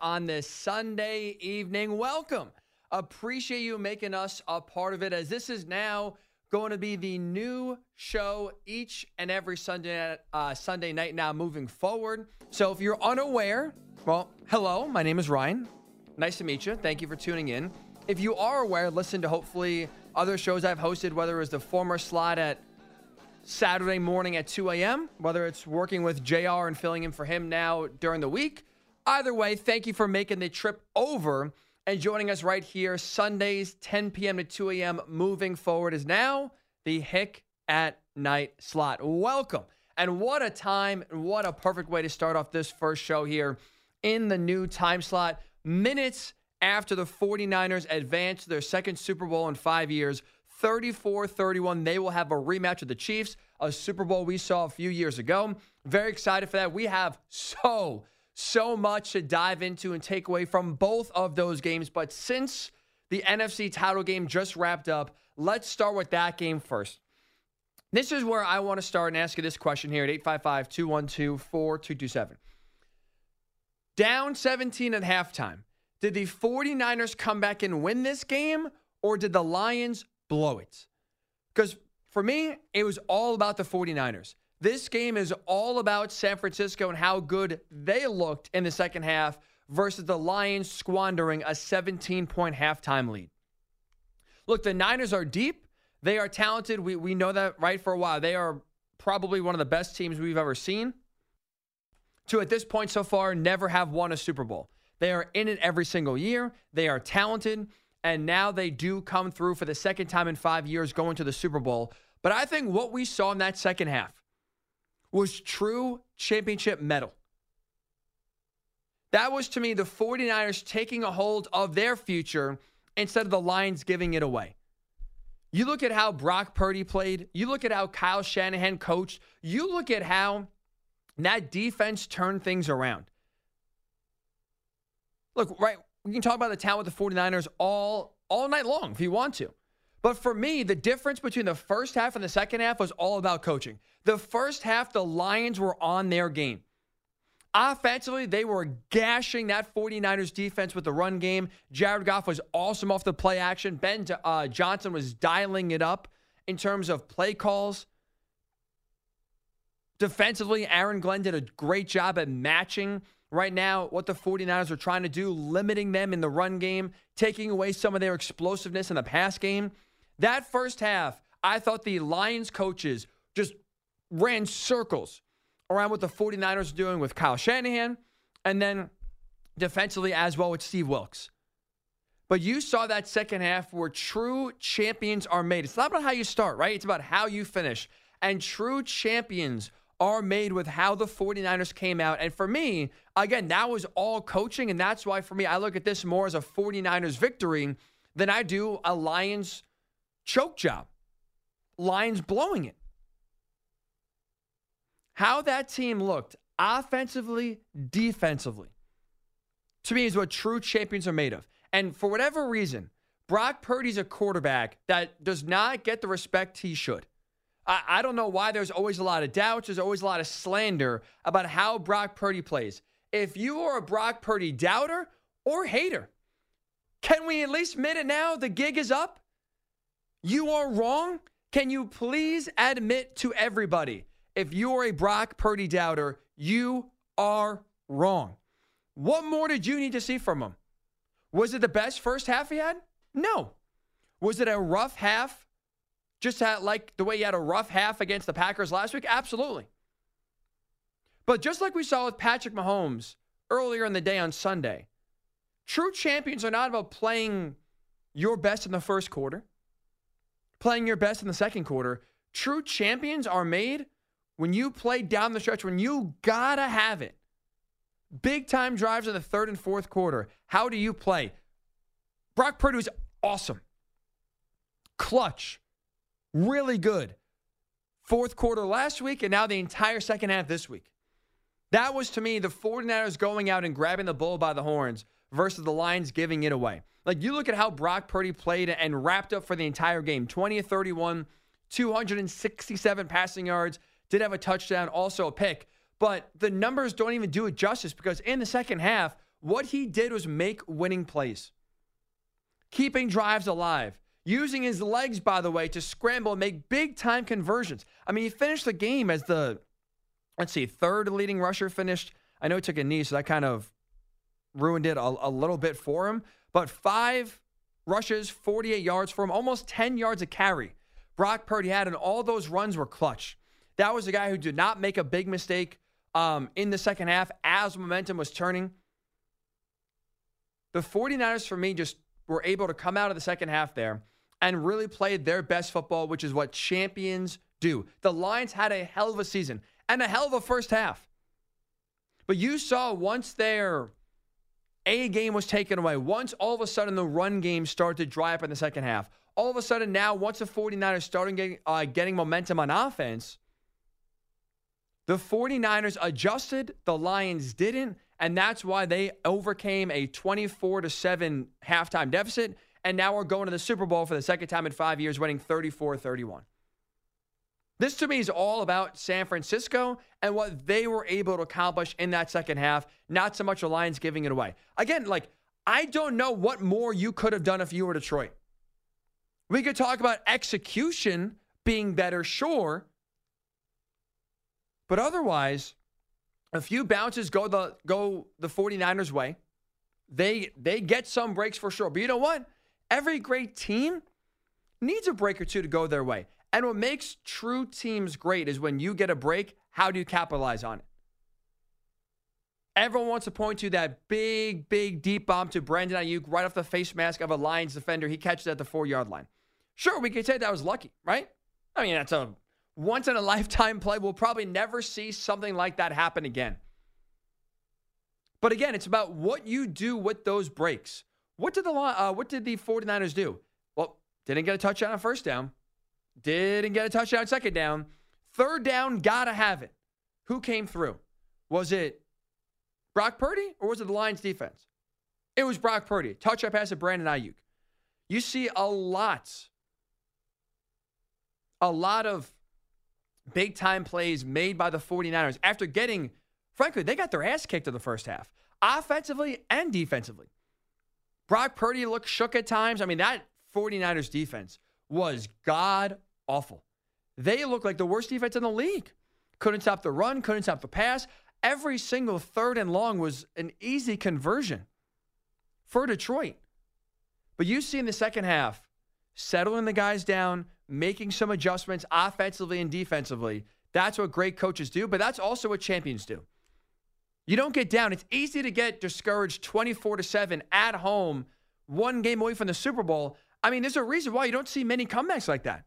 on this Sunday evening. Welcome. Appreciate you making us a part of it as this is now going to be the new show each and every Sunday uh, Sunday night now moving forward. So if you're unaware, well, hello, my name is Ryan. Nice to meet you. Thank you for tuning in. If you are aware, listen to hopefully other shows I've hosted, whether it was the former slot at Saturday morning at 2 a.m., whether it's working with JR and filling in for him now during the week. Either way, thank you for making the trip over and joining us right here Sundays, 10 p.m. to 2 a.m. Moving forward is now the Hick at Night slot. Welcome. And what a time what a perfect way to start off this first show here in the new time slot. Minutes after the 49ers advance their second Super Bowl in five years, 34 31. They will have a rematch with the Chiefs, a Super Bowl we saw a few years ago. Very excited for that. We have so, so much to dive into and take away from both of those games. But since the NFC title game just wrapped up, let's start with that game first. This is where I want to start and ask you this question here at 855 212 4227. Down 17 at halftime. Did the 49ers come back and win this game, or did the Lions blow it? Because for me, it was all about the 49ers. This game is all about San Francisco and how good they looked in the second half versus the Lions squandering a 17 point halftime lead. Look, the Niners are deep. They are talented. We, we know that right for a while. They are probably one of the best teams we've ever seen. To at this point so far, never have won a Super Bowl. They are in it every single year. They are talented. And now they do come through for the second time in five years going to the Super Bowl. But I think what we saw in that second half was true championship mettle. That was to me the 49ers taking a hold of their future instead of the Lions giving it away. You look at how Brock Purdy played, you look at how Kyle Shanahan coached, you look at how that defense turned things around. Look, right, we can talk about the talent with the 49ers all all night long if you want to. But for me, the difference between the first half and the second half was all about coaching. The first half, the Lions were on their game. Offensively, they were gashing that 49ers defense with the run game. Jared Goff was awesome off the play action. Ben uh, Johnson was dialing it up in terms of play calls. Defensively, Aaron Glenn did a great job at matching right now what the 49ers are trying to do, limiting them in the run game, taking away some of their explosiveness in the pass game. That first half, I thought the Lions coaches ran circles around what the 49ers are doing with Kyle Shanahan and then defensively as well with Steve Wilks. But you saw that second half where true champions are made. It's not about how you start, right? It's about how you finish. And true champions are made with how the 49ers came out. And for me, again, that was all coaching. And that's why, for me, I look at this more as a 49ers victory than I do a Lions choke job. Lions blowing it. How that team looked offensively, defensively, to me is what true champions are made of. And for whatever reason, Brock Purdy's a quarterback that does not get the respect he should. I, I don't know why there's always a lot of doubts. There's always a lot of slander about how Brock Purdy plays. If you are a Brock Purdy doubter or hater, can we at least admit it now? The gig is up. You are wrong. Can you please admit to everybody if you are a Brock Purdy doubter, you are wrong. What more did you need to see from him? Was it the best first half he had? No. Was it a rough half just like the way he had a rough half against the Packers last week? Absolutely. But just like we saw with Patrick Mahomes earlier in the day on Sunday, true champions are not about playing your best in the first quarter, playing your best in the second quarter. True champions are made when you play down the stretch, when you gotta have it. Big time drives in the third and fourth quarter. How do you play? Brock Purdy was awesome. Clutch. Really good. Fourth quarter last week, and now the entire second half this week. That was to me the 49ers going out and grabbing the bull by the horns versus the Lions giving it away. Like you look at how Brock Purdy played and wrapped up for the entire game 20 of 31, 267 passing yards, did have a touchdown, also a pick. But the numbers don't even do it justice because in the second half, What he did was make winning plays, keeping drives alive, using his legs, by the way, to scramble and make big time conversions. I mean, he finished the game as the, let's see, third leading rusher finished. I know he took a knee, so that kind of ruined it a, a little bit for him. But five rushes, 48 yards for him, almost 10 yards a carry. Brock Purdy had, and all those runs were clutch. That was a guy who did not make a big mistake um, in the second half as momentum was turning. The 49ers, for me, just were able to come out of the second half there and really played their best football, which is what champions do. The Lions had a hell of a season and a hell of a first half. But you saw once their A game was taken away, once all of a sudden the run game started to dry up in the second half, all of a sudden now, once the 49ers started getting, uh, getting momentum on offense, the 49ers adjusted, the Lions didn't, and that's why they overcame a 24 to 7 halftime deficit and now we're going to the Super Bowl for the second time in 5 years winning 34-31. This to me is all about San Francisco and what they were able to accomplish in that second half, not so much the Lions giving it away. Again, like I don't know what more you could have done if you were Detroit. We could talk about execution being better, sure. But otherwise, a few bounces go the go the 49ers way. They they get some breaks for sure. But you know what? Every great team needs a break or two to go their way. And what makes true teams great is when you get a break, how do you capitalize on it? Everyone wants to point to that big, big deep bomb to Brandon Aiyuk right off the face mask of a Lions defender. He catches at the four yard line. Sure, we could say that was lucky, right? I mean, that's a once in a lifetime play. We'll probably never see something like that happen again. But again, it's about what you do with those breaks. What did the uh, what did the 49ers do? Well, didn't get a touchdown on first down. Didn't get a touchdown second down. Third down, gotta have it. Who came through? Was it Brock Purdy or was it the Lions defense? It was Brock Purdy. Touchdown pass to Brandon Aiyuk. You see a lot, a lot of big time plays made by the 49ers after getting, frankly, they got their ass kicked in the first half, offensively and defensively. Brock Purdy looked shook at times. I mean, that 49ers defense was god awful. They looked like the worst defense in the league. Couldn't stop the run, couldn't stop the pass. Every single third and long was an easy conversion for Detroit. But you see in the second half, settling the guys down, making some adjustments offensively and defensively. That's what great coaches do, but that's also what champions do. You don't get down. It's easy to get discouraged 24 to 7 at home, one game away from the Super Bowl. I mean, there's a reason why you don't see many comebacks like that.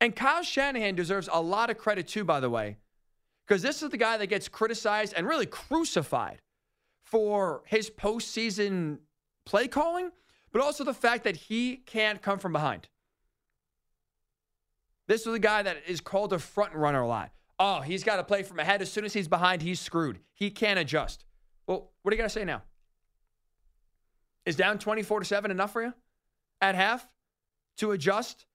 And Kyle Shanahan deserves a lot of credit too, by the way, because this is the guy that gets criticized and really crucified for his postseason play calling, but also the fact that he can't come from behind. This is the guy that is called a front runner a lot. Oh, he's got to play from ahead. As soon as he's behind, he's screwed. He can't adjust. Well, what are you going to say now? Is down 24 to 7 enough for you at half to adjust,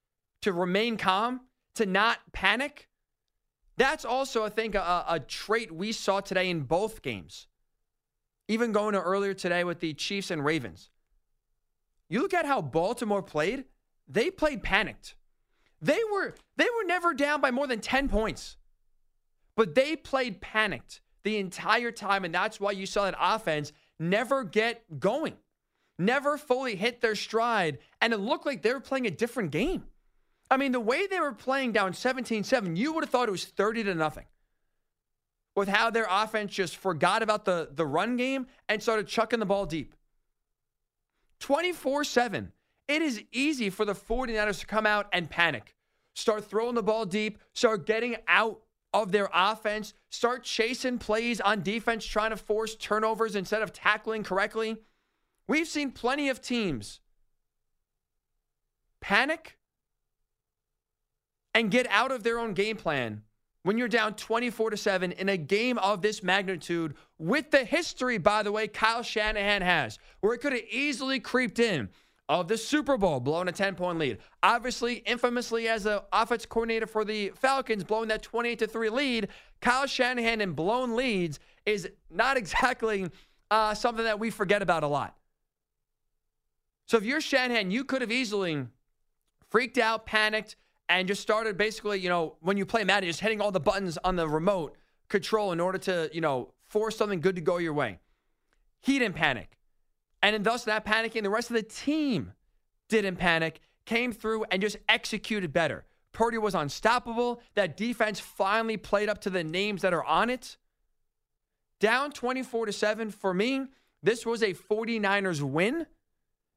to remain calm, to not panic? That's also, I think, a, a trait we saw today in both games. Even going to earlier today with the Chiefs and Ravens. You look at how Baltimore played, they played panicked. They were they were never down by more than 10 points. But they played panicked the entire time, and that's why you saw that offense never get going, never fully hit their stride, and it looked like they were playing a different game. I mean, the way they were playing down 17 7, you would have thought it was 30 to nothing. With how their offense just forgot about the, the run game and started chucking the ball deep. 24 7. It is easy for the 49ers to come out and panic, start throwing the ball deep, start getting out of their offense, start chasing plays on defense, trying to force turnovers instead of tackling correctly. We've seen plenty of teams panic and get out of their own game plan when you're down 24 to 7 in a game of this magnitude with the history by the way Kyle Shanahan has where it could have easily creeped in of the Super Bowl, blowing a 10 point lead. Obviously, infamously as the offense coordinator for the Falcons, blowing that 28 3 lead, Kyle Shanahan and blown leads is not exactly uh, something that we forget about a lot. So if you're Shanahan, you could have easily freaked out, panicked, and just started basically, you know, when you play Madden, just hitting all the buttons on the remote control in order to, you know, force something good to go your way. He didn't panic. And thus, that panicking, the rest of the team didn't panic, came through and just executed better. Purdy was unstoppable. That defense finally played up to the names that are on it. Down 24 to 7 for me, this was a 49ers win,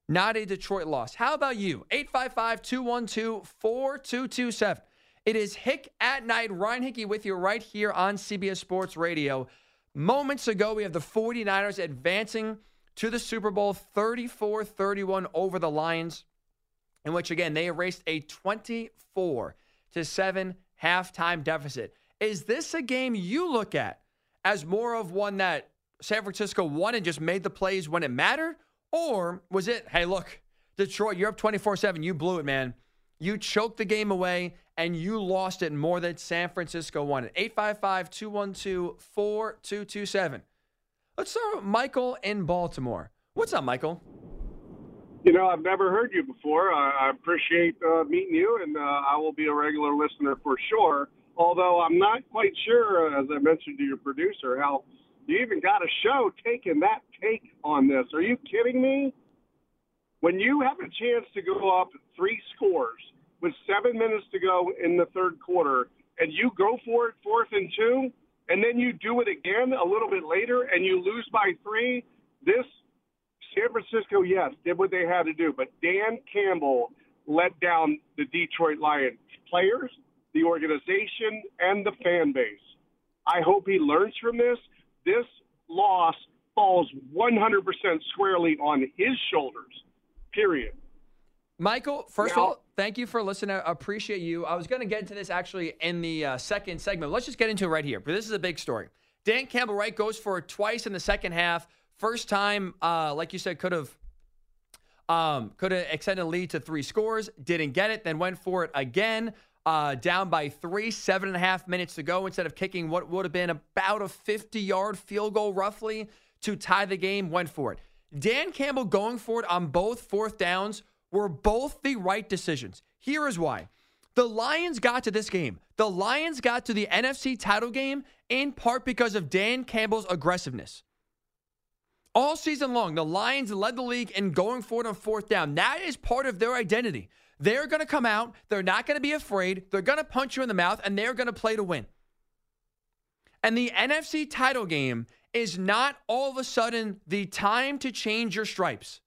not a Detroit loss. How about you? 855 212 4227. It is Hick at night. Ryan Hickey with you right here on CBS Sports Radio. Moments ago, we have the 49ers advancing to the Super Bowl 34 31 over the Lions in which again they erased a 24 to 7 halftime deficit. Is this a game you look at as more of one that San Francisco won and just made the plays when it mattered? Or was it, hey, look, Detroit, you're up 24 7. You blew it, man. You choked the game away and you lost it more than San Francisco won it. 855 212 4227. Let's start with Michael in Baltimore. What's up, Michael? You know, I've never heard you before. I, I appreciate uh, meeting you, and uh, I will be a regular listener for sure. Although I'm not quite sure, uh, as I mentioned to your producer, how you even got a show taking that take on this. Are you kidding me? When you have a chance to go up three scores with seven minutes to go in the third quarter, and you go for it fourth and two, and then you do it again a little bit later, and you lose by three, this San Francisco, yes, did what they had to do, but Dan Campbell let down the Detroit Lions players, the organization, and the fan base. I hope he learns from this. This loss falls 100% squarely on his shoulders, period. Michael, first now, of all, thank you for listening. I appreciate you. I was going to get into this actually in the uh, second segment. Let's just get into it right here. But this is a big story. Dan Campbell, right, goes for it twice in the second half. First time, uh, like you said, could have um, could have extended lead to three scores. Didn't get it. Then went for it again. Uh, down by three, seven and a half minutes to go. Instead of kicking what would have been about a 50 yard field goal, roughly, to tie the game, went for it. Dan Campbell going for it on both fourth downs were both the right decisions. Here is why. The Lions got to this game. The Lions got to the NFC title game in part because of Dan Campbell's aggressiveness. All season long, the Lions led the league in going for it on fourth down. That is part of their identity. They're going to come out. They're not going to be afraid. They're going to punch you in the mouth, and they're going to play to win. And the NFC title game is not all of a sudden the time to change your stripes.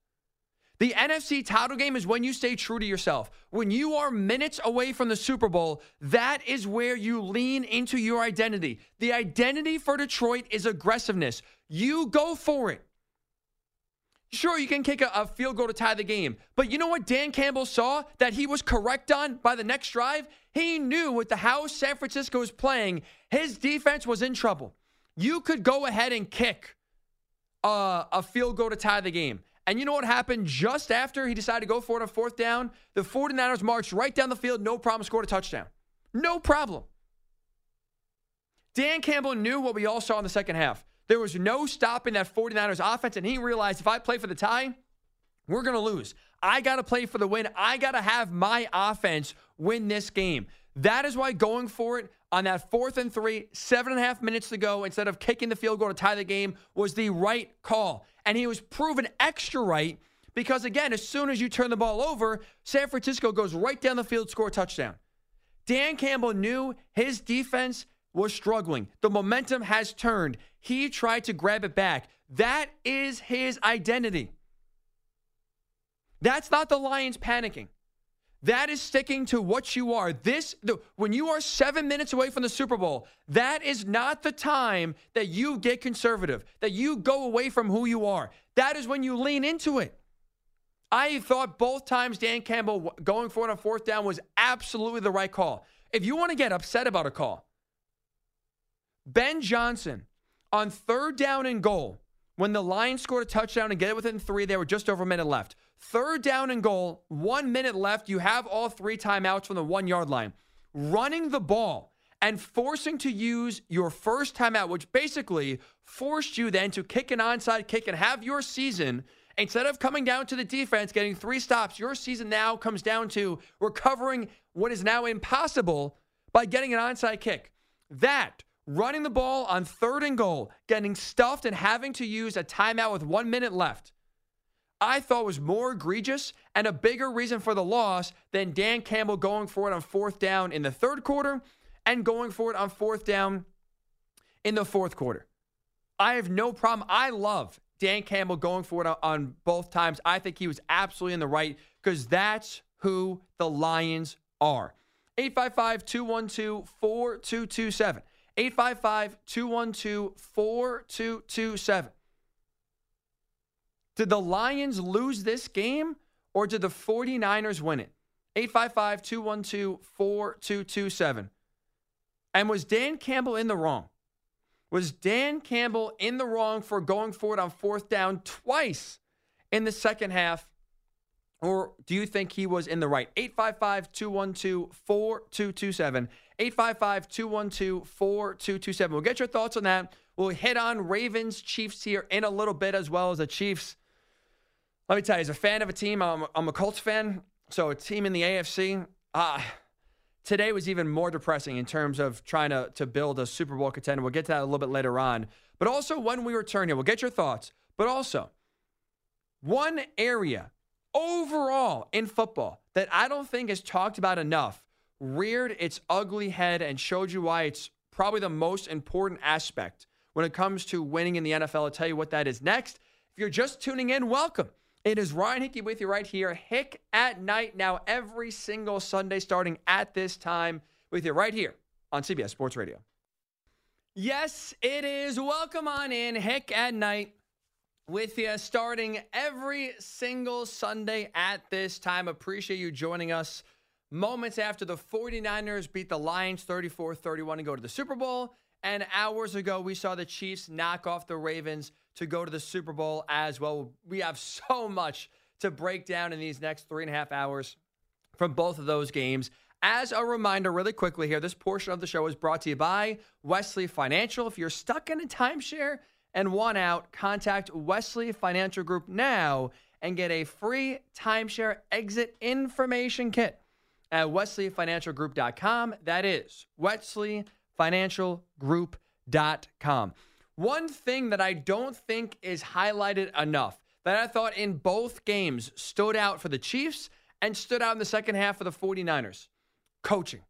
The NFC title game is when you stay true to yourself. When you are minutes away from the Super Bowl, that is where you lean into your identity. The identity for Detroit is aggressiveness. You go for it. Sure, you can kick a, a, field goal to tie the game. But you know what Dan Campbell saw that he was correct on by the next drive? He knew with the how San Francisco was playing, his defense was in trouble. You could go ahead and kick a field goal to tie the game. And you know what happened just after he decided to go for it on fourth down? The 49ers marched right down the field, no problem, scored a touchdown. No problem. Dan Campbell knew what we all saw in the second half. There was no stopping that 49ers offense, and he realized if I play for the tie, we're going to lose. I got to play for the win. I got to have my offense win this game. That is why going for it on that fourth and three, seven and a half minutes to go, instead of kicking the field goal to tie the game, was the right call. And he was proven extra right because, again, as soon as you turn the ball over, San Francisco goes right down the field, score a touchdown. Dan Campbell knew his defense was struggling. The momentum has turned. He tried to grab it back. That is his identity. That's not the Lions panicking. That is sticking to what you are. This the, when you are 7 minutes away from the Super Bowl, that is not the time that you get conservative, that you go away from who you are. That is when you lean into it. I thought both times Dan Campbell going for it on fourth down was absolutely the right call. If you want to get upset about a call, Ben Johnson on third down and goal, when the Lions scored a touchdown and get it within three, they were just over a minute left. Third down and goal, one minute left. You have all three timeouts from the one yard line. Running the ball and forcing to use your first timeout, which basically forced you then to kick an onside kick and have your season. Instead of coming down to the defense, getting three stops, your season now comes down to recovering what is now impossible by getting an onside kick. That, running the ball on third and goal, getting stuffed and having to use a timeout with one minute left, I thought was more egregious and a bigger reason for the loss than Dan Campbell going for it on fourth down in the third quarter and going for it on fourth down in the fourth quarter. I have no problem. I love Dan Campbell going for it on both times. I think he was absolutely in the right because that's who the Lions are. 855 212 4227. 855 212 4227. Did the Lions lose this game or did the 49ers win it? 855 212 4227. And was Dan Campbell in the wrong? Was Dan Campbell in the wrong for going forward on fourth down twice in the second half? Or do you think he was in the right? 855 212 4227. 855 212 4227. We'll get your thoughts on that. We'll hit on Ravens Chiefs here in a little bit, as well as the Chiefs. Let me tell you, as a fan of a team, I'm, I'm a Colts fan. So a team in the AFC, ah. Today was even more depressing in terms of trying to, to build a Super Bowl contender. We'll get to that a little bit later on. But also, when we return here, we'll get your thoughts. But also, one area overall in football that I don't think is talked about enough reared its ugly head and showed you why it's probably the most important aspect when it comes to winning in the NFL. I'll tell you what that is next. If you're just tuning in, welcome. It is Ryan Hickey with you right here. Hick at night now every single Sunday starting at this time with you right here on CBS Sports Radio. Yes, it is. Welcome on in. Hick at night with you starting every single Sunday at this time. Appreciate you joining us moments after the 49ers beat the Lions 34 31 and go to the Super Bowl. And hours ago, we saw the Chiefs knock off the Ravens to go to the Super Bowl as well. We have so much to break down in these next three and a half hours from both of those games. As a reminder, really quickly here, this portion of the show is brought to you by Wesley Financial. If you're stuck in a timeshare and want out, contact Wesley Financial Group now and get a free timeshare exit information kit at wesleyfinancialgroup.com. That is wesleyfinancialgroup.com. One thing that I don't think is highlighted enough that I thought in both games stood out for the Chiefs and stood out in the second half for the 49ers coaching.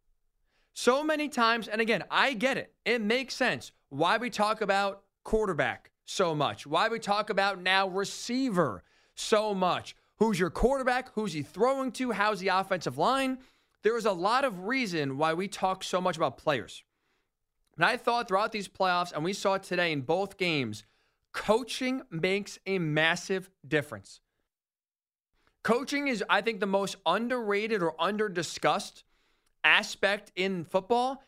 So many times, and again, I get it. It makes sense why we talk about quarterback so much, why we talk about now receiver so much. Who's your quarterback? Who's he throwing to? How's the offensive line? There is a lot of reason why we talk so much about players. And I thought throughout these playoffs, and we saw today in both games, coaching makes a massive difference. Coaching is, I think, the most underrated or under discussed aspect in football.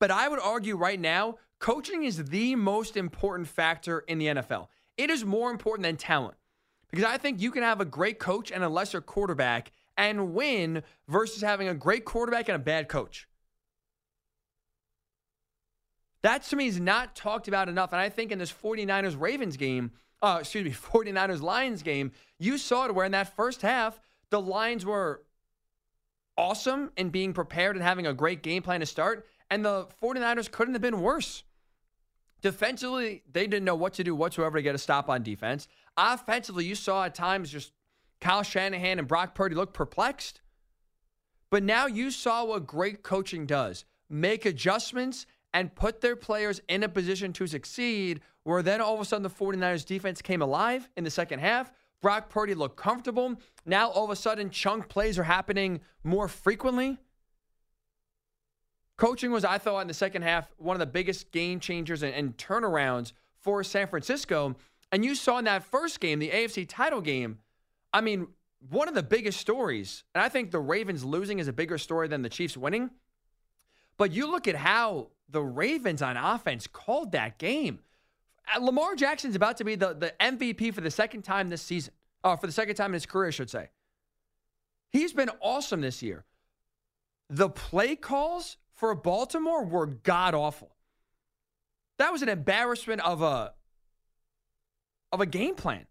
But I would argue right now, coaching is the most important factor in the NFL. It is more important than talent because I think you can have a great coach and a lesser quarterback and win versus having a great quarterback and a bad coach. That to me is not talked about enough. And I think in this 49ers Ravens game, uh, excuse me, 49ers Lions game, you saw it where in that first half, the Lions were awesome in being prepared and having a great game plan to start. And the 49ers couldn't have been worse. Defensively, they didn't know what to do whatsoever to get a stop on defense. Offensively, you saw at times just Kyle Shanahan and Brock Purdy look perplexed. But now you saw what great coaching does make adjustments and put their players in a position to succeed, where then all of a sudden the 49ers defense came alive in the second half. Brock Purdy looked comfortable. Now all of a sudden chunk plays are happening more frequently. Coaching was, I thought, in the second half, one of the biggest game changers and, and turnarounds for San Francisco. And you saw in that first game, the AFC title game, I mean, one of the biggest stories, and I think the Ravens losing is a bigger story than the Chiefs winning. But you look at how the Ravens on offense called that game. Uh, Lamar Jackson's about to be the, the MVP for the second time this season, uh, for the second time in his career, I should say. He's been awesome this year. The play calls for Baltimore were god awful. That was an embarrassment of a of a game plan.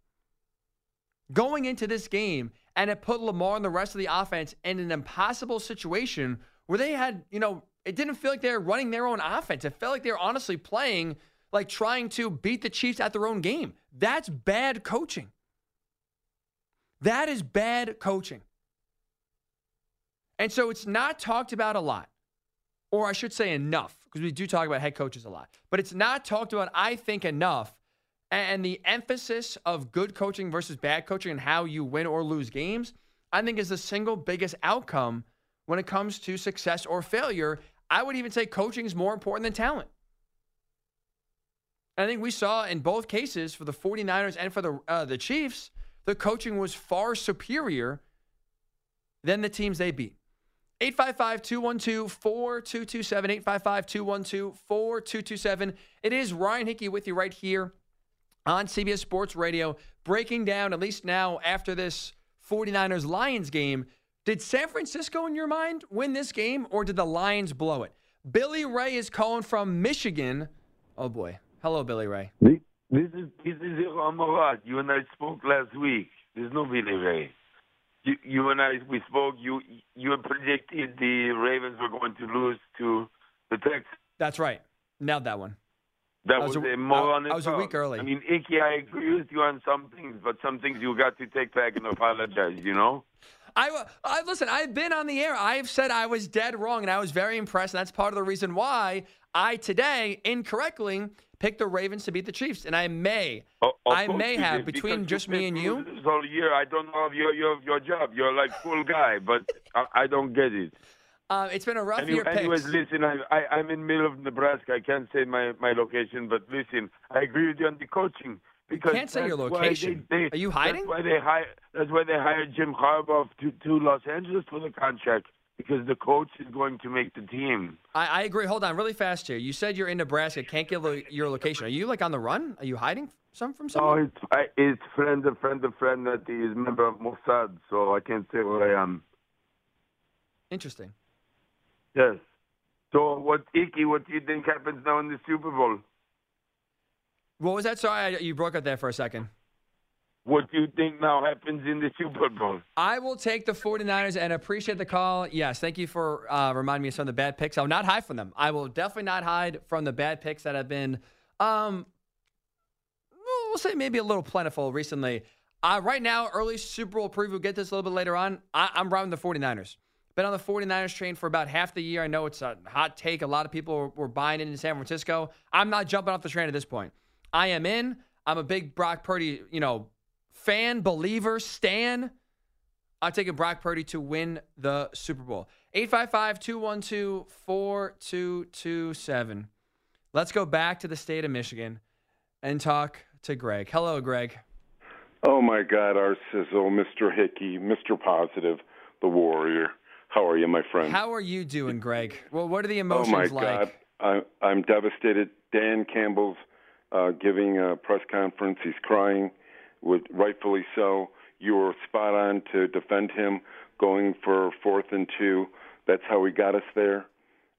Going into this game and it put Lamar and the rest of the offense in an impossible situation where they had, you know, it didn't feel like they were running their own offense. It felt like they were honestly playing like trying to beat the Chiefs at their own game. That's bad coaching. That is bad coaching. And so it's not talked about a lot, or I should say enough, because we do talk about head coaches a lot, but it's not talked about, I think, enough. And the emphasis of good coaching versus bad coaching and how you win or lose games, I think, is the single biggest outcome when it comes to success or failure. I would even say coaching is more important than talent. I think we saw in both cases for the 49ers and for the uh, the Chiefs, the coaching was far superior than the teams they beat. 855 212 4227. 855 212 4227. It is Ryan Hickey with you right here on CBS Sports Radio, breaking down, at least now after this 49ers Lions game. Did San Francisco, in your mind, win this game or did the Lions blow it? Billy Ray is calling from Michigan. Oh boy. Hello, Billy Ray. This is this is Murad. You and I spoke last week. There's no Billy Ray. You, you and I we spoke. You you predicted the Ravens were going to lose to the Texans. That's right. Nailed that one. That was, was a. I, uh, I was a week early. I mean, Icky, I agree with you on some things, but some things you got to take back and apologize. You know. I, I listen. I've been on the air. I've said I was dead wrong, and I was very impressed. And that's part of the reason why I today incorrectly picked the Ravens to beat the Chiefs, and I may, oh, I may have between just me and you. This whole year, I don't know if your your your job. You're like full guy, but I, I don't get it. Uh, it's been a rough anyway, year. Anyways, picks. listen, I, I I'm in middle of Nebraska. I can't say my my location, but listen, I agree with you on the coaching. Because you can't say your location. They, they, Are you hiding? That's why they hired. That's why they hired Jim Harbaugh to to Los Angeles for the contract because the coach is going to make the team. I, I, agree. Hold on, really fast here. You said you're in Nebraska. Can't give lo- your location. Are you like on the run? Are you hiding some from oh, someone? Oh, it's I, it's friend of friend of friend that is a member of Mossad, so I can't say where I am. Interesting. Yes. So what, Iki? What do you think happens now in the Super Bowl? What was that? Sorry, you broke up there for a second what do you think now happens in the Super Bowl? I will take the 49ers and appreciate the call. Yes, thank you for uh, reminding me of some of the bad picks. I'll not hide from them. I will definitely not hide from the bad picks that have been, um, we'll say maybe a little plentiful recently. Uh, right now, early Super Bowl preview, get this a little bit later on. I, I'm riding the 49ers. Been on the 49ers train for about half the year. I know it's a hot take. A lot of people were, were buying into San Francisco. I'm not jumping off the train at this point. I am in. I'm a big Brock Purdy, you know, fan, believer, stan, I'm taking Brock Purdy to win the Super Bowl. 855 212 4227. Let's go back to the state of Michigan and talk to Greg. Hello, Greg. Oh, my God, our sizzle, Mr. Hickey, Mr. Positive, the warrior. How are you, my friend? How are you doing, Greg? Well, what are the emotions like? oh my like? God. I, I'm devastated. Dan Campbell's uh, giving a press conference. He's crying would rightfully so. You were spot on to defend him going for fourth and two. That's how he got us there.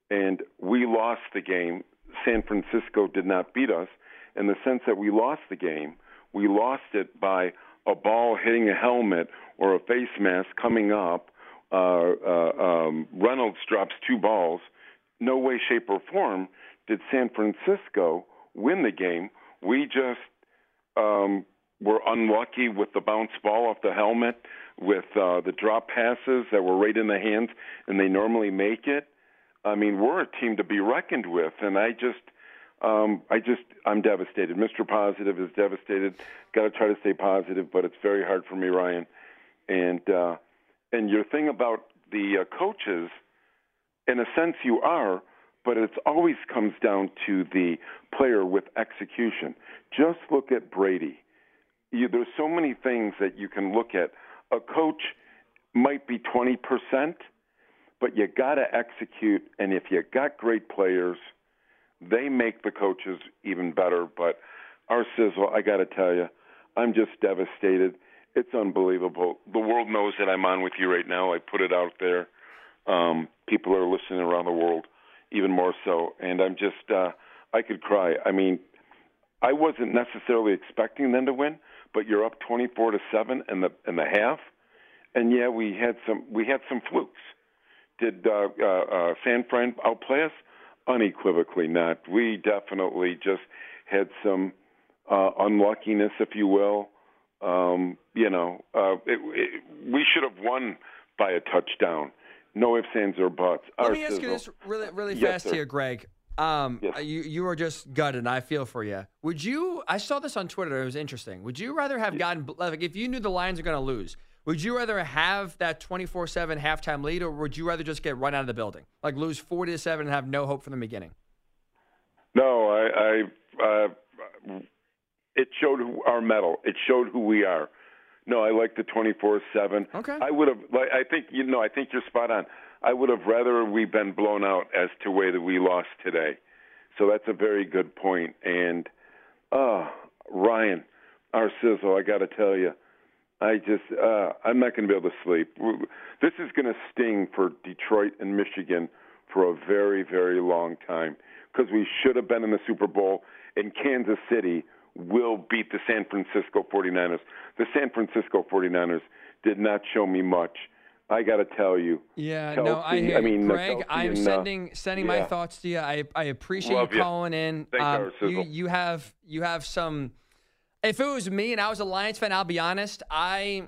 And we lost the game. San Francisco did not beat us in the sense that we lost the game. We lost it by a ball hitting a helmet or a face mask coming up. Uh, uh, um, Reynolds drops two balls. No way, shape, or form did San Francisco win the game. We just um, were unlucky with the bounce ball off the helmet, with uh, the drop passes that were right in the hands, and they normally make it. I mean, we're a team to be reckoned with, and I just, um, I just, I'm devastated. Mr. Positive is devastated. Got to try to stay positive, but it's very hard for me, Ryan. And uh, and your thing about the uh, coaches, in a sense, you are, but it always comes down to the player with execution. Just look at Brady you, there's so many things that you can look at. A coach might be 20%, but you got to execute. And if you got great players, they make the coaches even better. But our sizzle, I got to tell you, I'm just devastated. It's unbelievable. The world knows that I'm on with you right now. I put it out there. Um, people are listening around the world. Even more so. And I'm just, uh, I could cry. I mean, I wasn't necessarily expecting them to win, but you're up 24 to seven in the in the half, and yeah, we had some we had some flukes. Did uh, uh, uh, San Fran outplay us? Unequivocally not. We definitely just had some uh, unluckiness, if you will. Um, you know, uh, it, it, we should have won by a touchdown. No ifs, ands, or buts. Let Our me ask you this really, really Yes, fast sir. here, Greg. Um, Yes. you you were just gutted. and I feel for you. Would you? I saw this on Twitter. It was interesting. Would you rather have gotten like if you knew the Lions are going to lose? Would you rather have that twenty four seven halftime lead, or would you rather just get run out of the building, like lose forty to seven and have no hope from the beginning? No, I, I uh, it showed our mettle. It showed who we are. No, I like the twenty four seven. Okay. I would have. Like, I think you know. I think you're spot on. I would have rather we been blown out as to way that we lost today. So that's a very good point. And uh Ryan, our sizzle. I got to tell you, I just uh, I'm not going to be able to sleep. This is going to sting for Detroit and Michigan for a very very long time because we should have been in the Super Bowl and Kansas City will beat the San Francisco 49ers. The San Francisco 49ers did not show me much. I got to tell you. Yeah, no, I Kelsey- hear I mean, you. Greg. I'm and, uh, sending sending my thoughts to you. I I appreciate Love you calling in. Thanks, Um, you you have you have some. If it was me and I was a Lions fan, I'll be honest. I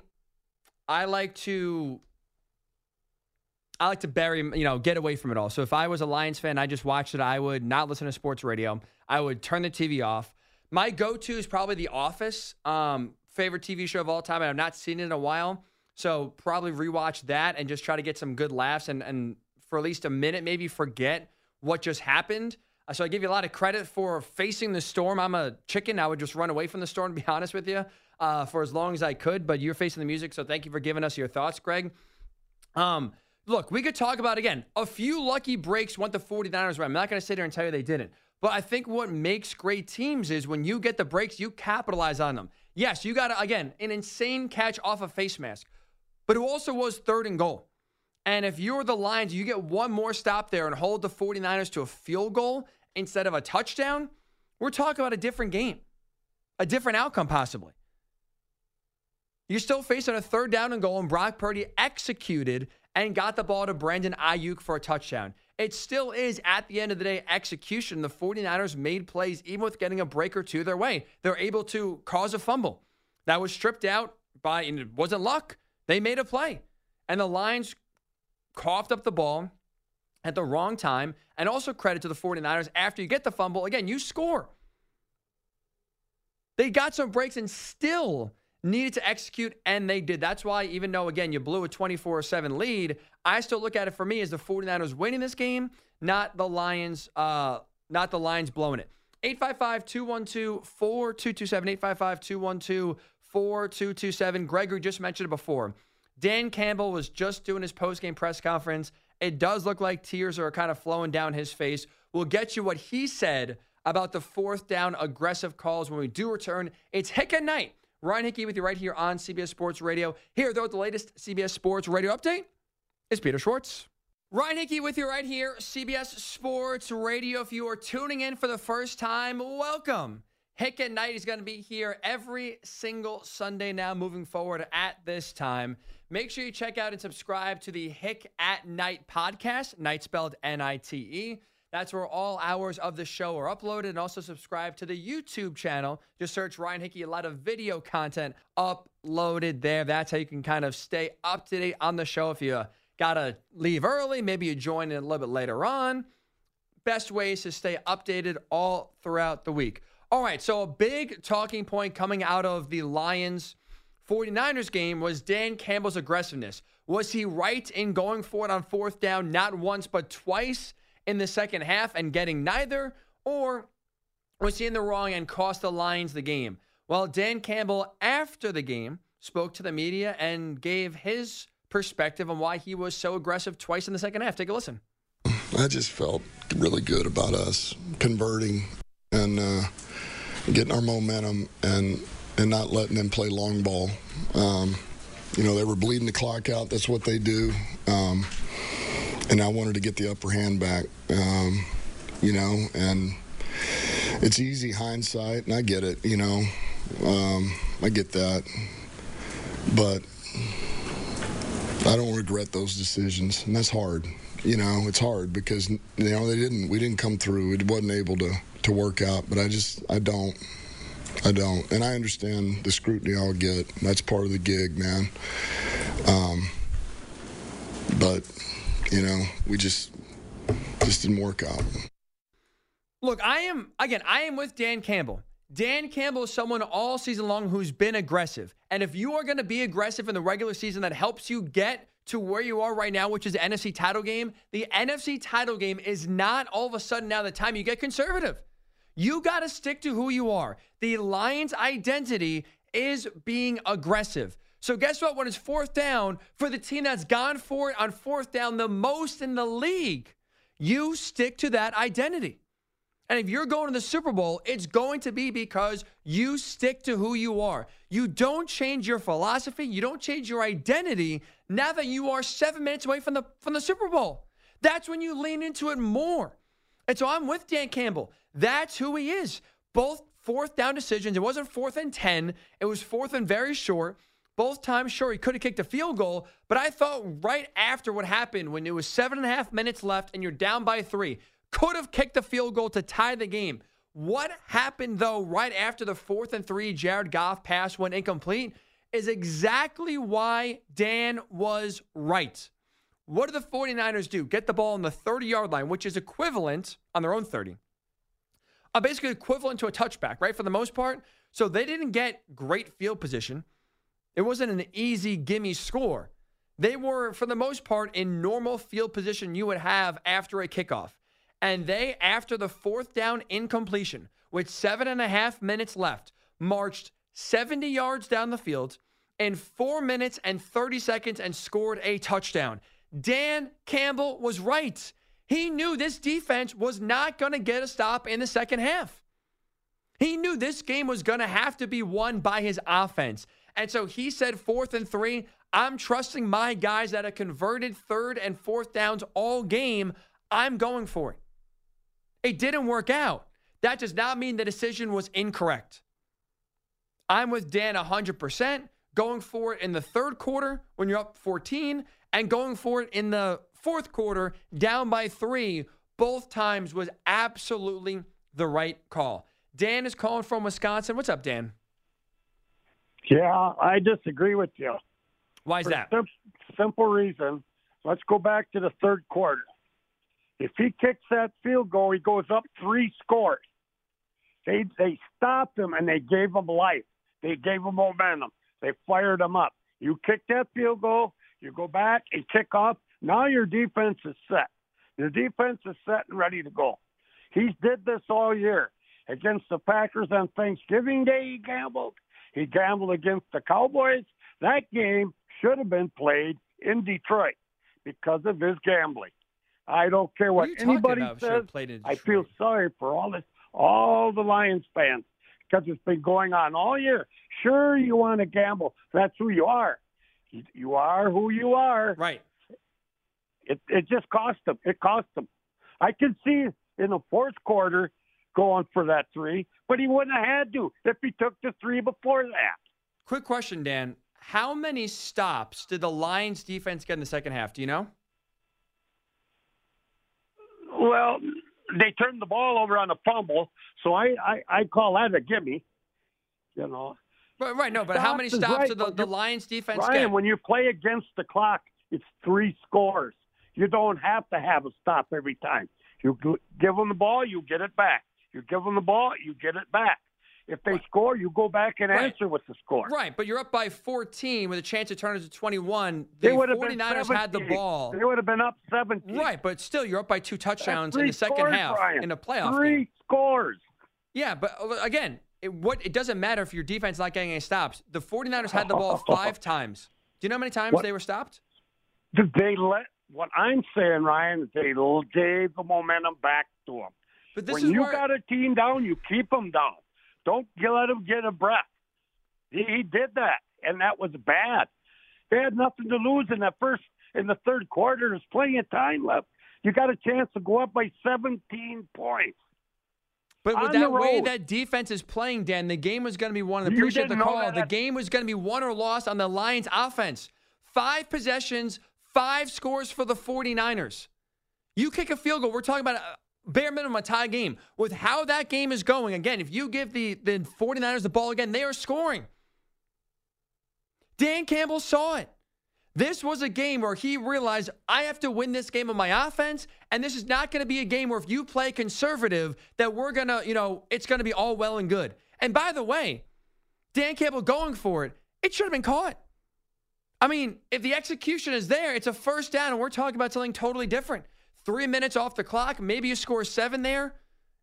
I like to I like to bury, you know, get away from it all. So if I was a Lions fan, I just watched it. I would not listen to sports radio. I would turn the TV off. My go-to is probably The Office, um, favorite TV show of all time. I've not seen it in a while, so probably rewatch that and just try to get some good laughs and and for at least a minute, maybe forget what just happened. Uh, So I give you a lot of credit for facing the storm. I'm a chicken. I would just run away from the storm, to be honest with you, uh, for as long as I could. But you're facing the music, so thank you for giving us your thoughts, Greg. Um, look, we could talk about again. A few lucky breaks went the 49ers right. I'm not going to sit here and tell you they didn't. But I think what makes great teams is when you get the breaks, you capitalize on them. Yes, you got again an insane catch off a face mask, but it also was third and goal. And if you're the Lions, you get one more stop there and hold the 49ers to a field goal instead of a touchdown. We're talking about a different game, a different outcome possibly. You're still facing a third down and goal, and Brock Purdy executed and got the ball to Brandon Aiyuk for a touchdown. It still is, at the end of the day, execution. The 49ers made plays even with getting a break or two their way. They're able to cause a fumble. That was stripped out by, and it wasn't luck. They made a play. And the Lions coughed up the ball at the wrong time. And also credit to the 49ers after you get the fumble, again, you score. They got some breaks and still needed to execute, and they did. That's why, even though, again, you blew a 24 7 lead, I still look at it for me as the 49ers winning this game, not the Lions, uh, not the Lions blowing it. 855 212 4227. 855 212 4227. Gregory just mentioned it before. Dan Campbell was just doing his post-game press conference. It does look like tears are kind of flowing down his face. We'll get you what he said about the fourth down aggressive calls when we do return. It's Hick at Night. Ryan Hickey with you right here on CBS Sports Radio. Here, though, with the latest CBS Sports Radio update is Peter Schwartz. Ryan Hickey with you right here, CBS Sports Radio. If you are tuning in for the first time, welcome. Hick at Night is going to be here every single Sunday now moving forward at this time. Make sure you check out and subscribe to the Hick at Night podcast, night spelled N I T E. That's where all hours of the show are uploaded. And also subscribe to the YouTube channel. Just search Ryan Hickey. A lot of video content uploaded there. That's how you can kind of stay up to date on the show. If you uh, got to leave early, maybe you join in a little bit later on. Best ways to stay updated all throughout the week. All right, so a big talking point coming out of the Lions 49ers game was Dan Campbell's aggressiveness. Was he right in going for it on fourth down, not once, but twice in the second half and getting neither? Or was he in the wrong and cost the Lions the game? Well, Dan Campbell, after the game, spoke to the media and gave his perspective on why he was so aggressive twice in the second half. Take a listen. I just felt really good about us converting and uh, getting our momentum and and not letting them play long ball. Um, you know, they were bleeding the clock out. That's what they do. Um, and I wanted to get the upper hand back. Um, you know, and it's easy hindsight, and I get it. You know, um, I get that, but I don't regret those decisions, and that's hard. You know, it's hard because you know they didn't. We didn't come through. It wasn't able to to work out. But I just I don't. I don't, and I understand the scrutiny I'll get. That's part of the gig, man. Um, but you know, we just just didn't work out. Look, I am again. I am with Dan Campbell. Dan Campbell is someone all season long who's been aggressive, and if you are going to be aggressive in the regular season, that helps you get to where you are right now, which is the NFC title game. The NFC title game is not all of a sudden now the time you get conservative. You got to stick to who you are. The Lions' identity is being aggressive. So, guess what? When it's fourth down for the team that's gone for it on fourth down the most in the league, you stick to that identity. And if you're going to the Super Bowl, it's going to be because you stick to who you are. You don't change your philosophy, you don't change your identity now that you are seven minutes away from the from the Super Bowl. That's when you lean into it more. And so I'm with Dan Campbell. That's who he is. Both fourth down decisions. It wasn't fourth and 10, it was fourth and very short. Both times, sure, he could have kicked a field goal, but I thought right after what happened when it was seven and a half minutes left and you're down by three, could have kicked the field goal to tie the game. What happened, though, right after the fourth and three Jared Goff pass went incomplete is exactly why Dan was right. What do the 49ers do? Get the ball on the 30 yard line, which is equivalent on their own 30. Uh, basically equivalent to a touchback, right? For the most part. So they didn't get great field position. It wasn't an easy gimme score. They were, for the most part, in normal field position you would have after a kickoff. And they, after the fourth down incompletion, with seven and a half minutes left, marched 70 yards down the field in four minutes and 30 seconds and scored a touchdown. Dan Campbell was right. He knew this defense was not going to get a stop in the second half. He knew this game was going to have to be won by his offense. And so he said, fourth and three, I'm trusting my guys that have converted third and fourth downs all game. I'm going for it. It didn't work out. That does not mean the decision was incorrect. I'm with Dan 100%, going for it in the third quarter when you're up 14, and going for it in the fourth quarter, down by three. Both times was absolutely the right call. Dan is calling from Wisconsin. What's up, Dan? Yeah, I disagree with you. Why is For that? sim- simple reason. Let's go back to the third quarter. If he kicks that field goal, he goes up three scores. They they stopped him and they gave him life. They gave him momentum. They fired him up. You kick that field goal, you go back and kick off. Now your defense is set. Your defense is set and ready to go. He's did this all year against the Packers on Thanksgiving Day. He gambled. He gambled against the Cowboys. That game should have been played in Detroit because of his gambling. I don't care What what, are you talking anybody? Says. I feel sorry for all this, all the Lions fans because it's been going on all year. Sure, you want to gamble. That's who you are. You- You are who you are. Right. It it just cost them. It cost them. I can see in the fourth quarter going for that three, but he wouldn't have had to if he took the three before that. Quick question, Dan. How many stops did the Lions defense get in the second half? Do you know? Well, they turned the ball over on a fumble, so I I, I call that a gimme. You know, Right, right. No, but how many stops right, did the, the Lions defense Ryan, get? when you play against the clock, it's three scores. You don't have to have a stop every time. You give them the ball, you get it back. You give them the ball, you get it back. If they score, you go back and Right. answer with the score. Right, but you're up by 14 with a chance to turn it to 21. The They would have 49ers been had the ball. They would have been up 17. Right, but still, you're up by two touchdowns in the second scores, half Brian. in a playoff Three game. scores. Yeah, but uh, again, it, what it doesn't matter if your defense is not getting any stops. The 49ers had the ball five times. Do you know how many times What? they were stopped? Did they let? What I'm saying, Ryan, is they gave the momentum back to them. But this when is you where got a team down, you keep them down. Don't let them get a breath. He, he did that, and that was bad. They had nothing to lose in that first in the third quarter. There's plenty of time left. You got a chance to go up by 17 points. But with that way that defense is playing, Dan, the game was going to be won. You appreciate the call. that The game was going to be won or lost on the Lions' offense. Five possessions, five scores for the 49ers. You kick a field goal. We're talking about a bare minimum a tie game. With how that game is going, again, if you give the, the 49ers the ball again, they are scoring. Dan Campbell saw it. This was a game where he realized I have to win this game on my offense, and this is not going to be a game where if you play conservative, that we're going to, you know, it's going to be all well and good. And by the way, Dan Campbell going for it, it should have been caught. I mean, if the execution is there, it's a first down, and we're talking about something totally different. Three minutes off the clock, maybe you score seven there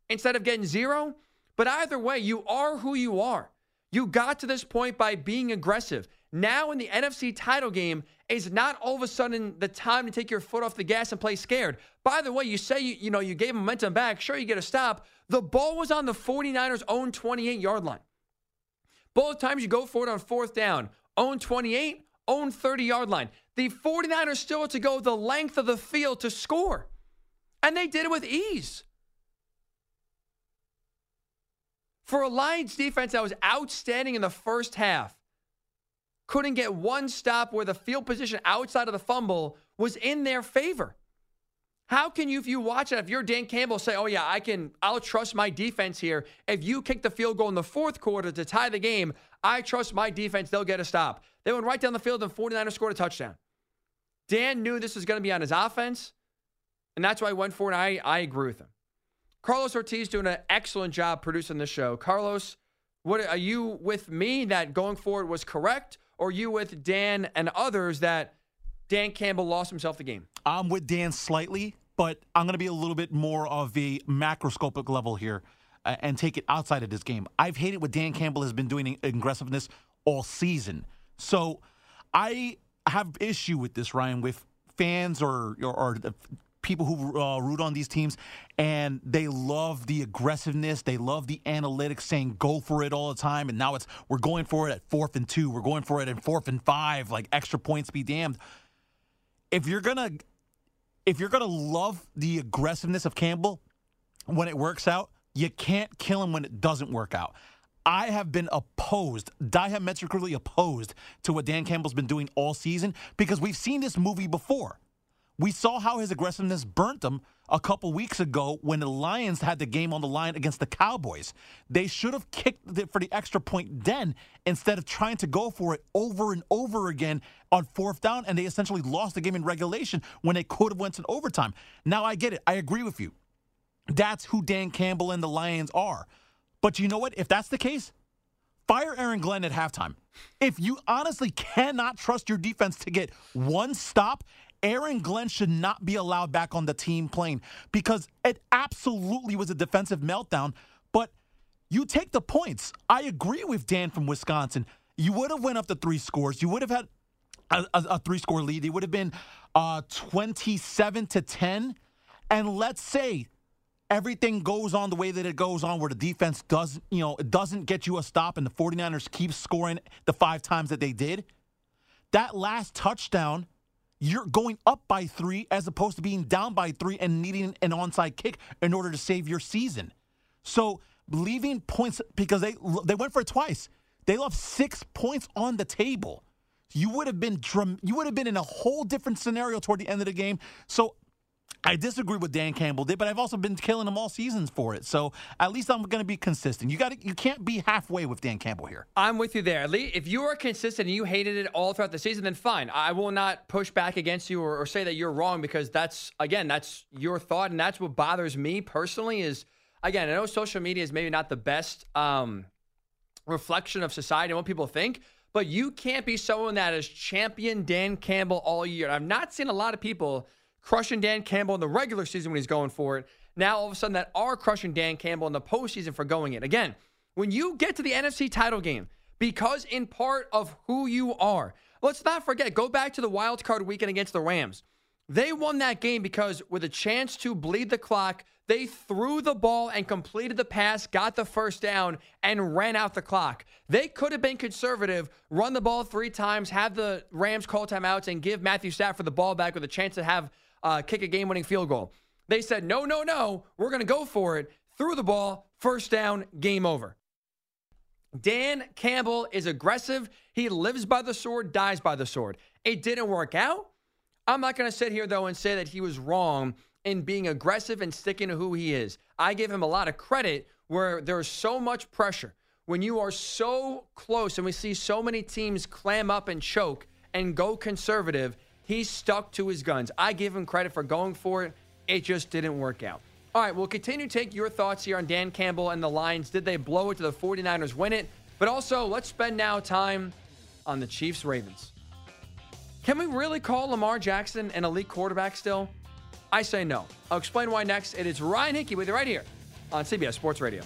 instead of getting zero. But either way, you are who you are. You got to this point by being aggressive. Now in the NFC title game is not all of a sudden the time to take your foot off the gas and play scared. By the way, you say you, you know you gave momentum back. Sure, you get a stop. The ball was on the 49ers' own 28 yard line. Both times you go for it on fourth down, own 28, own 30 yard line. The 49ers still had to go the length of the field to score. And they did it with ease. For a Lions defense that was outstanding in the first half, couldn't get one stop where the field position outside of the fumble was in their favor. How can you, if you watch it, if you're Dan Campbell, say, oh, yeah, I can, I'll trust my defense here. If you kick the field goal in the fourth quarter to tie the game, I trust my defense, they'll get a stop. They went right down the field and 49ers scored a touchdown. Dan knew this was going to be on his offense, and that's why he went for it. I, I agree with him. Carlos Ortiz doing an excellent job producing the show. Carlos, what are you with me that going forward was correct, or you with Dan and others that Dan Campbell lost himself the game? I'm with Dan slightly, but I'm going to be a little bit more of a macroscopic level here uh, and take it outside of this game. I've hated what Dan Campbell has been doing in aggressiveness all season. So I have issue with this, Ryan, with fans or or, or people who uh, root on these teams, and they love the aggressiveness. They love the analytics, saying go for it all the time. And now it's we're going for it at fourth and two. We're going for it at fourth and five. Like extra points be damned. If you're gonna if you're gonna love the aggressiveness of Campbell when it works out, you can't kill him when it doesn't work out. I have been opposed, diametrically opposed to what Dan Campbell's been doing all season because we've seen this movie before. We saw how his aggressiveness burnt him a couple weeks ago when the Lions had the game on the line against the Cowboys. They should have kicked it for the extra point then instead of trying to go for it over and over again on fourth down, and they essentially lost the game in regulation when they could have went to overtime. Now I get it. I agree with you. That's who Dan Campbell and the Lions are. But you know what? If that's the case, fire Aaron Glenn at halftime. If you honestly cannot trust your defense to get one stop, Aaron Glenn should not be allowed back on the team plane because it absolutely was a defensive meltdown. But you take the points. I agree with Dan from Wisconsin. You would have went up to three scores. You would have had a, a, a three score lead. It would have been uh, 27 to 10. And let's say everything goes on the way that it goes on where the defense doesn't, you know, it doesn't get you a stop and the 49ers keep scoring the five times that they did. That last touchdown, you're going up by three as opposed to being down by three and needing an onside kick in order to save your season. So leaving points because they they went for it twice. They left six points on the table. You would have been you would have been in a whole different scenario toward the end of the game. So I disagree with Dan Campbell did, but I've also been killing him all seasons for it. So at least I'm going to be consistent. You got to you can't be halfway with Dan Campbell here. I'm with you there. If you are consistent and you hated it all throughout the season, then fine. I will not push back against you or, or say that you're wrong because that's again that's your thought and that's what bothers me personally. Is again I know social media is maybe not the best um, reflection of society and what people think, but you can't be someone that has championed Dan Campbell all year. I've not seen a lot of people crushing Dan Campbell in the regular season when he's going for it. Now, all of a sudden, that are crushing Dan Campbell in the postseason for going it. Again, when you get to the NFC title game, because in part of who you are, let's not forget, go back to the wild card weekend against the Rams. They won that game because with a chance to bleed the clock, they threw the ball and completed the pass, got the first down, and ran out the clock. They could have been conservative, run the ball three times, have the Rams call timeouts, and give Matthew Stafford the ball back with a chance to have uh, kick a game-winning field goal. They said, no, no, no, we're going to go for it. Threw the ball, first down, game over. Dan Campbell is aggressive. He lives by the sword, dies by the sword. It didn't work out. I'm not going to sit here, though, and say that he was wrong in being aggressive and sticking to who he is. I give him a lot of credit where there's so much pressure. When you are so close and we see so many teams clam up and choke and go conservative, he stuck to his guns. I give him credit for going for it. It just didn't work out. All right, we'll continue to take your thoughts here on Dan Campbell and the Lions. Did they blow it to the 49ers win it? But also, let's spend now time on the Chiefs Ravens. Can we really call Lamar Jackson an elite quarterback still? I say no. I'll explain why next. It is Ryan Hickey with you right here on CBS Sports Radio.